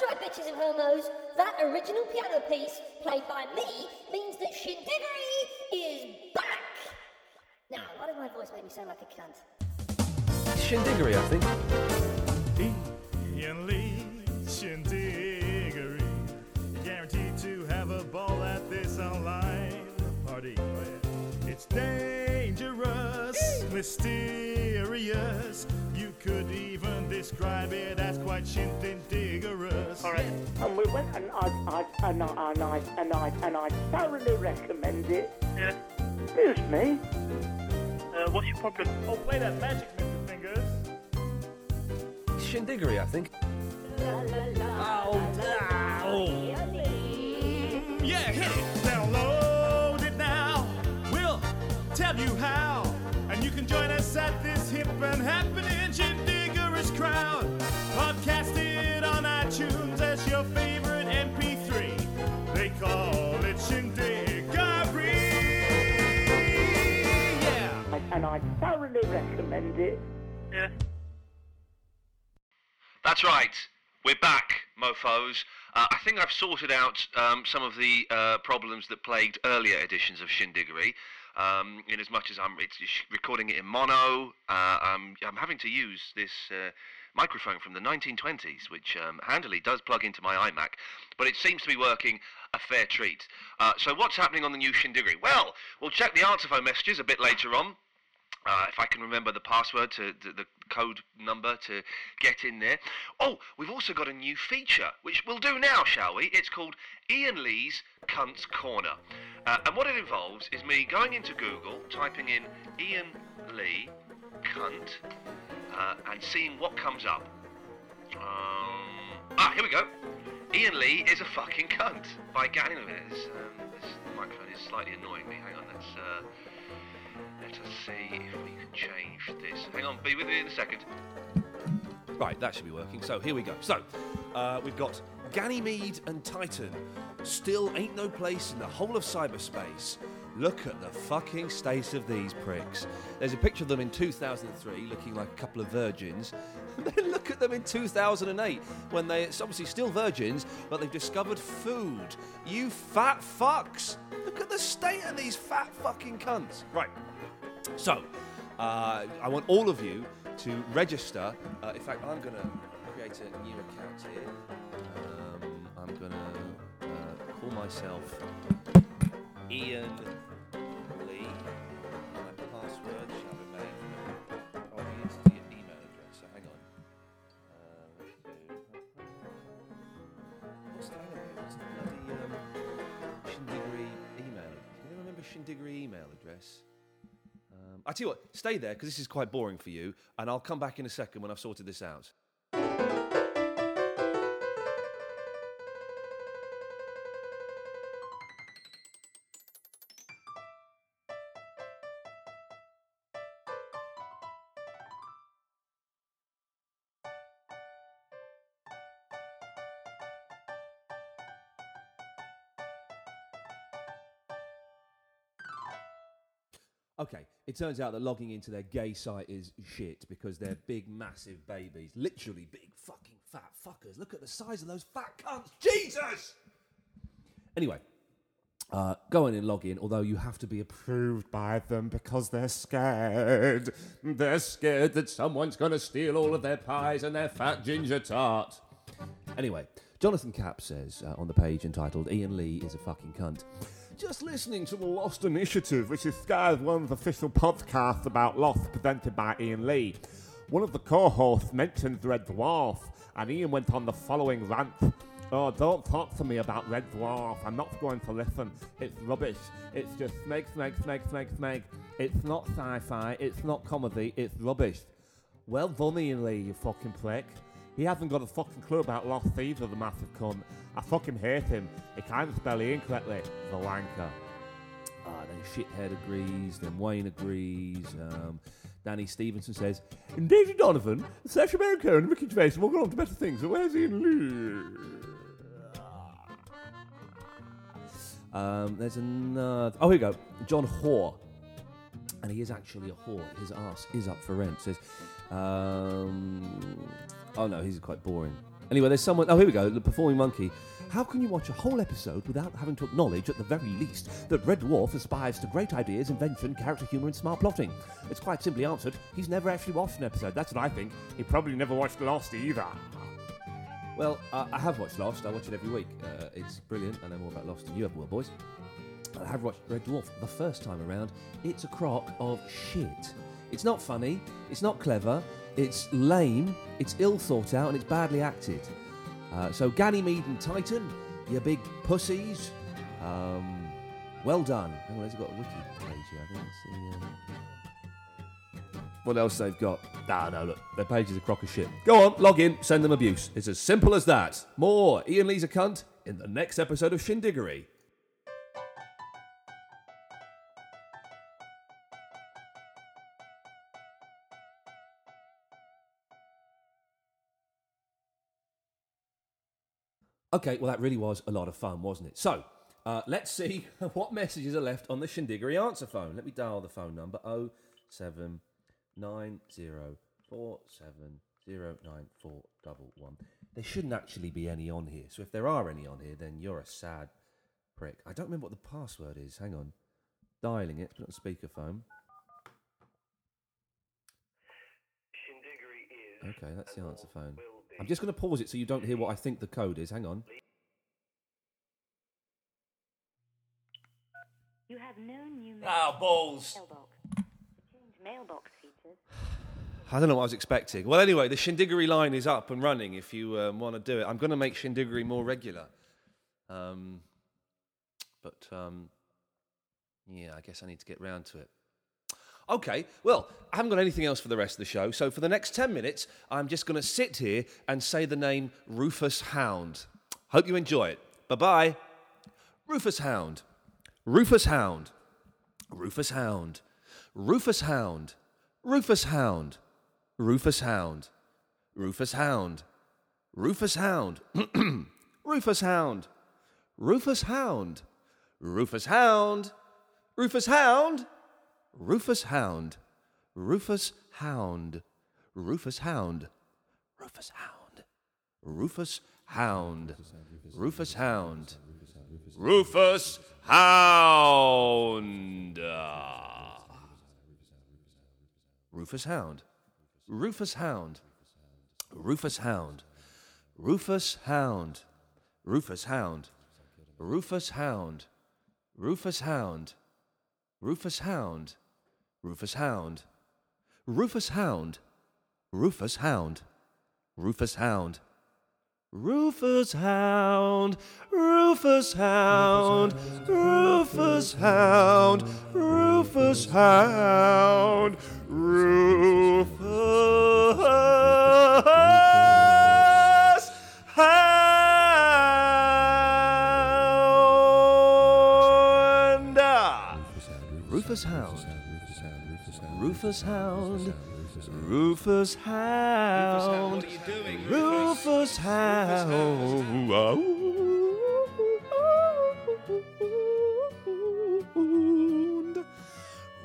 That's right, bitches and homos. That original piano piece, played by me, means that Shindiggery is back. Now, why does my voice make me sound like a cunt? Shindiggery, I think. Ian Lee Shindiggery, guaranteed to have a ball at this online party. It's dangerous, mysterious. You could even describe it as quite shindiggerous. All right. And we went and I, I, and I, and I, and I, and I thoroughly recommend it. Yeah. Excuse me. Uh, what's your problem? Oh, play that magic, Mr. Fingers. Shindiggery, I think. Oh, oh. Yeah, hit it. Download it now. We'll tell you how. And you can join us at this hip and happening shindiggerous crowd. Podcast it on iTunes as your favorite MP3. They call it Shindiggery. Yeah. And I thoroughly recommend it. Yeah. That's right. We're back, mofos. Uh, I think I've sorted out um, some of the uh, problems that plagued earlier editions of Shindiggery. Um, in as much as I'm recording it in mono, uh, I'm, I'm having to use this uh, microphone from the 1920s, which um, handily does plug into my iMac, but it seems to be working a fair treat. Uh, so what's happening on the new Shindiggery? Well, we'll check the answer phone messages a bit later on. Uh, if I can remember the password to the, the code number to get in there. Oh, we've also got a new feature, which we'll do now, shall we? It's called Ian Lee's Cunts Corner. Uh, and what it involves is me going into Google, typing in Ian Lee Cunt, uh, and seeing what comes up. Um, ah, here we go. Ian Lee is a fucking cunt. By Hang on a minute. This, um, this microphone is slightly annoying me. Hang on, let's. Let us see if we can change this. Hang on, be with me in a second. Right, that should be working. So here we go. So uh, we've got Ganymede and Titan. Still ain't no place in the whole of cyberspace. Look at the fucking state of these pricks. There's a picture of them in 2003 looking like a couple of virgins. then look at them in 2008 when they, it's obviously still virgins, but they've discovered food. You fat fucks! Look at the state of these fat fucking cunts. Right. So, uh, I want all of you to register. Uh, in fact, I'm going to create a new account here. Um, I'm going to uh, call myself Ian Lee. My password shall remain obvious to your email address. So hang on. Uh, What's on, what's the bloody um, Shindiggery email? Can you remember Shindiggery email address? Um, I tell you what, stay there because this is quite boring for you, and I'll come back in a second when I've sorted this out. Okay, it turns out that logging into their gay site is shit because they're big, massive babies. Literally big, fucking fat fuckers. Look at the size of those fat cunts. Jesus! Anyway, uh, go in and log in, although you have to be approved by them because they're scared. They're scared that someone's going to steal all of their pies and their fat ginger tart. Anyway, Jonathan Cap says uh, on the page entitled Ian Lee is a fucking cunt. Just listening to the Lost Initiative, which is Sky's one's official podcast about Lost presented by Ian Lee. One of the co-hosts mentioned Red Dwarf, and Ian went on the following rant. Oh, don't talk to me about Red Dwarf. I'm not going to listen. It's rubbish. It's just snake, snake, snake, snake, snake. It's not sci-fi. It's not comedy. It's rubbish. Well done, Ian Lee, you fucking prick. He hasn't got a fucking clue about Lost either, the massive cunt. I fucking hate him. He can't spell Ian correctly. The wanker. Ah, then Shithead agrees, then Wayne agrees. Um, Danny Stevenson says, Daisy Donovan, Sacha Baron Cohen, and Ricky Gervais all gone on to better things. Where's Ian Lee? Um, there's another. Oh, here we go. John Hoare. And he is actually a whore. His ass is up for rent. Says, um, oh no, he's quite boring. Anyway, there's someone. Oh, here we go. The performing monkey. How can you watch a whole episode without having to acknowledge, at the very least, that Red Dwarf aspires to great ideas, invention, character humour, and smart plotting? It's quite simply answered. He's never actually watched an episode. That's what I think. He probably never watched Lost either. Well, uh, I have watched Lost. I watch it every week. Uh, it's brilliant. I know more about Lost than you ever will, boys. I have watched Red Dwarf the first time around. It's a crock of shit. It's not funny. It's not clever. It's lame. It's ill thought out, and it's badly acted. Uh, so Ganymede and Titan, you big pussies. Um, well done. Hang on, it's got a wiki page here. I think it's the. Uh... What else they've got? Ah, no, look, their page is a crock of shit. Go on, log in, send them abuse. It's as simple as that. More Ian Lee's a cunt in the next episode of Shindiggery. Okay, well, that really was a lot of fun, wasn't it? So, uh, let's see what messages are left on the Shindiggery answer phone. Let me dial the phone number 07904709411. There shouldn't actually be any on here, so if there are any on here, then you're a sad prick. I don't remember what the password is. Hang on. Dialing it, put it on speakerphone. Okay, that's the answer phone. I'm just going to pause it so you don't hear what I think the code is. Hang on. You have no new Ah, balls. mailbox. Features. I don't know what I was expecting. Well, anyway, the Shindiggery line is up and running if you um, want to do it. I'm going to make Shindiggery more regular. Um, but, um, yeah, I guess I need to get round to it. Okay, well, I haven't got anything else for the rest of the show, so for the next 10 minutes, I'm just going to sit here and say the name Rufus Hound. Hope you enjoy it. Bye bye. Rufus Hound. Rufus Hound. Rufus Hound. Rufus Hound. Rufus Hound. Rufus Hound. Rufus Hound. Rufus Hound. Rufus Hound. Rufus Hound. Rufus Hound. Rufus Hound. Rufus Hound. Rufus Hound. Rufus Hound. Rufus Hound. Rufus Hound. Rufus Hound. Rufus Hound. Rufus Hound. Rufus Hound. Rufus Hound. Rufus Hound. Rufus Hound. Rufus Hound. Rufus Hound. Rufus Hound, Rufus Hound, Rufus Hound, Rufus Hound, Rufus Hound. Rufus Hound, Rufus Hound, Rufus Hound, Rufus Hound. Rufus Hound. Rufus Hound. Rufus Hound. Rufus Hound.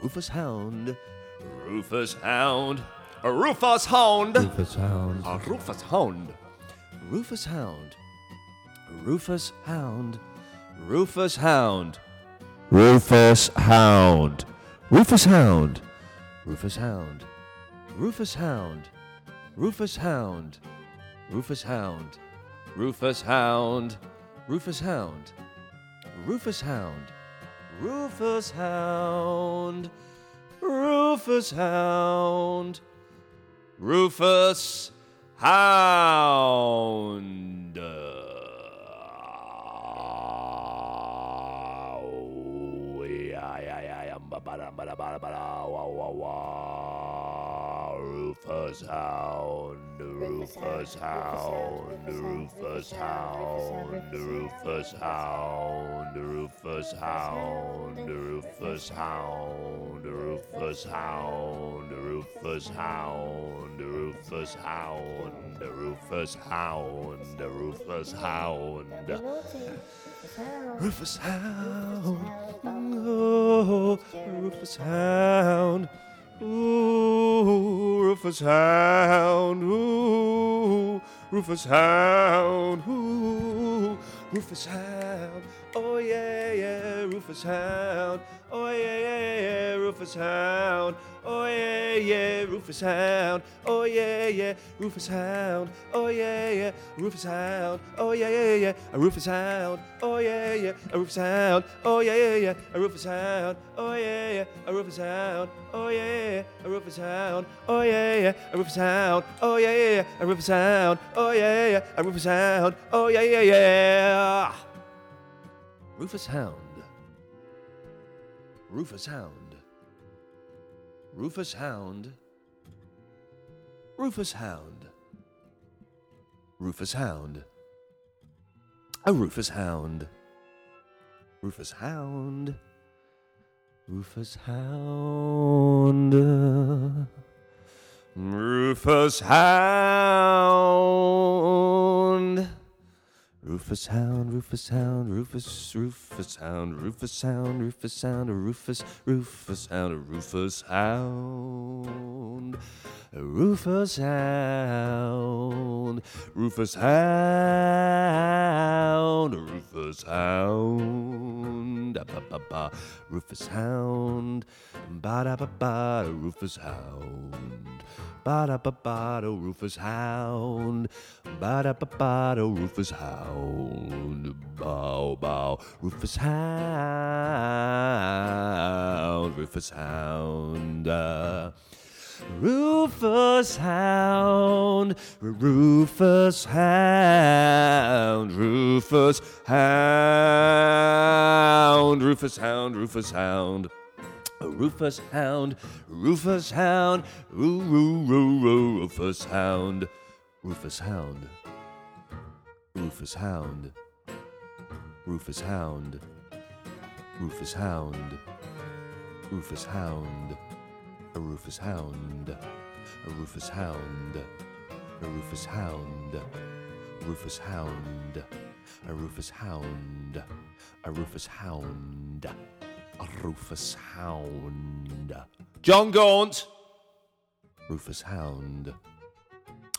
Rufus Hound. Rufus Hound. A Rufus Hound. Rufus Hound. A Rufus Hound. Rufus Hound. Rufus Hound. Rufus Hound. Rufus Hound. Rufus Hound. Rufus Hound. Rufus Hound. Rufus Hound. Rufus Hound. Rufus Hound. Rufus Hound. Rufus Hound. Rufus Hound. Rufus Hound. Rufus Hound. Rufus Hound, Rufus Hound, Rufus Hound, Rufus Hound, Rufus Hound, Rufus Hound, Rufus Hound, Rufus Hound, Rufus Hound, Rufus Hound, Rufus Hound. Rufus Hound, oh, Rufus Hound, ooh, Rufus Hound, ooh, Rufus Hound. Ooh, Rufus Hound. Oh yeah, yeah, Rufus Hound. Oh yeah, yeah, yeah, Rufus Hound. Oh yeah, yeah, Rufus Hound. Oh yeah, yeah, Rufus Hound. Oh yeah, yeah, Rufus Hound. Oh yeah, yeah, yeah, a Rufus Hound. Oh yeah, yeah, a Rufus Hound. Oh yeah, yeah, yeah, a Rufus Hound. Oh yeah, yeah, a Rufus Hound. Oh yeah, yeah, a Rufus Hound. Oh yeah, yeah, a Rufus Hound. Oh yeah, yeah, a Rufus Hound. Oh yeah, yeah, a Rufus Hound. Oh yeah, yeah, yeah. Rufus Hound. Rufus Hound. Rufus Hound. Rufus Hound. Rufus Hound. A Rufus Hound. Rufus Hound. Rufus Hound. Rufus Hound. Rufus Hound, Rufus Hound, Rufus, Rufus Hound, Rufus Hound, Rufus Hound, Rufus, Rufus Hound, Rufus Hound, Rufus Hound, Rufus Hound, Rufus Hound, ba ba ba, Rufus Hound, ba da ba ba, Rufus Hound. Ba da ba ba Rufus Hound. Ba da ba ba Rufus Hound. Bow bow Rufus Hound. Rufus Hound. Uh, Rufus Hound, Rufus Hound, Rufus Hound, Rufus Hound, Rufus Hound. Rufus Hound, Rufus Hound, Roo Roo Roo Rufus Hound, Rufus Hound, Rufus Hound, Rufus Hound, Rufus Hound, Rufus Hound, a Rufus Hound, a Rufus Hound, a Rufus Hound, Rufus Hound, a Rufus Hound, a Rufus Hound, a Rufus Hound. John Gaunt, Rufus Hound,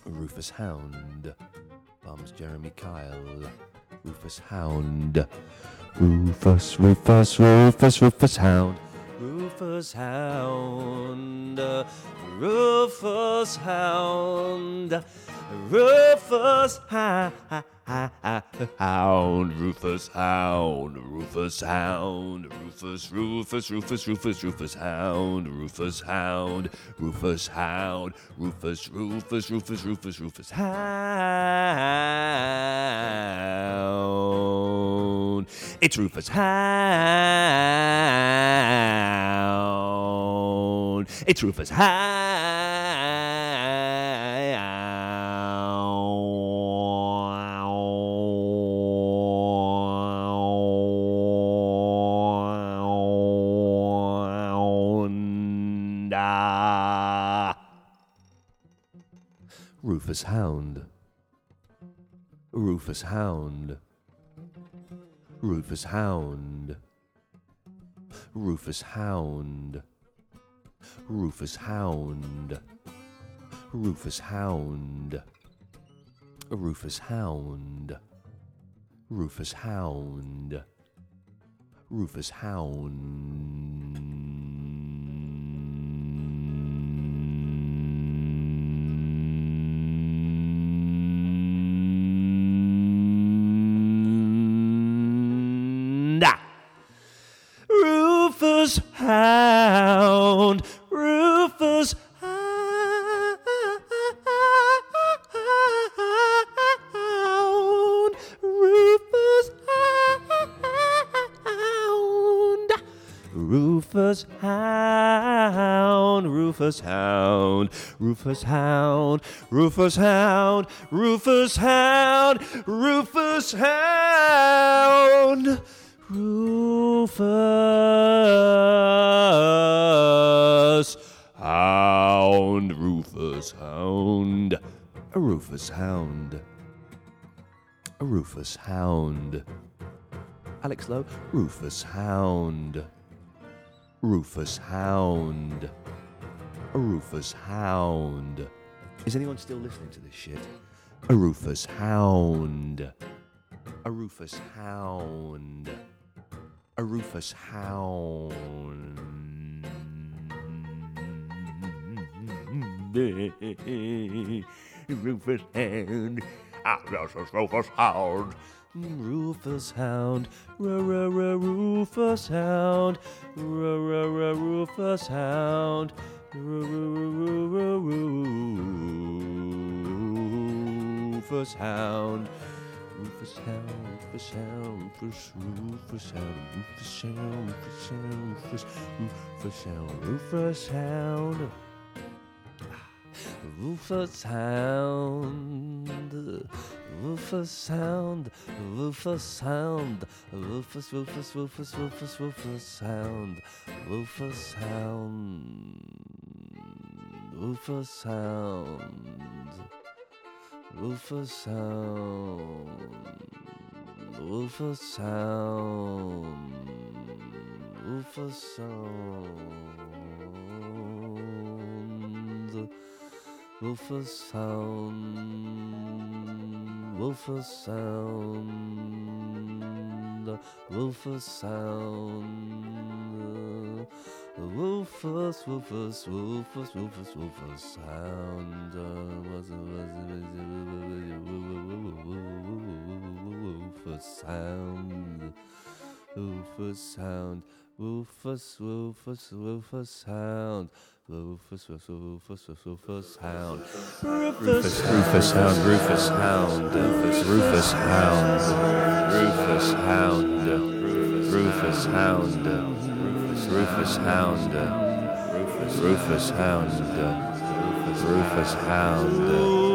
Rufus Hound, Bums Jeremy Kyle, Rufus Hound, Rufus, Rufus, Rufus, Rufus Hound. Rufus Hound, Rufus Hound, Rufus Hound, Rufus Hound, Rufus Hound, Rufus, Rufus, Rufus, Rufus, Rufus Hound, Rufus Hound, Rufus Hound, Rufus, Rufus, Rufus, Rufus, Rufus Hound. It's Rufus Hound. It's Rufus Hound. Rufus Hound. Rufus Hound. Rufus Hound. Rufus Hound. Rufus Hound. Rufus Hound. Rufus Hound. Rufus Hound. Rufus Hound. Rufus Hound, Rufus. Hound, Rufus. Hound, Rufus. Hound, Rufus. Hound, Rufus. Hound, Rufus. Hound, Rufus. Hound, Rufus. Hound. Rufus Hound, Rufus Hound, a Rufus Hound, a Rufus Hound. Alex Lowe, Rufus Hound, Rufus Hound, a Rufus Hound. Is anyone still listening to this shit? A Rufus Hound. A Rufus Hound. A Rufus Hound. Rufus Hound. Ah, Rufus, Rufus Hound. Rufus Hound. Rufus Hound. Rufus Hound. Rufus Hound. Rufus Hound, Rufus Rufus, Rufus Rufus Rufus Rufus Hound, Rufus Hound. Rufus Hound, Rufus Hound, Rufus Hound, Rufus, Rufus, Rufus, Rufus, Rufus Hound, Rufus Hound, Rufus Hound, Rufus Hound, Woofer sound. Woofer sound. Wolfersound, Wolfersound, Wolfersound, Wolfers, Wolfers, Wolfers, Wolfers, Wolfershound. Wolfershound, Wolfershound, Wolfers, Wolfers, Wolfershound. Rufus, Rufus, Rufus, Rufus Hound. Rufus, Rufus Hound, Rufus Hound, Rufus, Rufus Hound, Rufus Hound, Rufus Hound, Rufus Hound, Rufus Hound, Rufus Hound, Rufus Hound.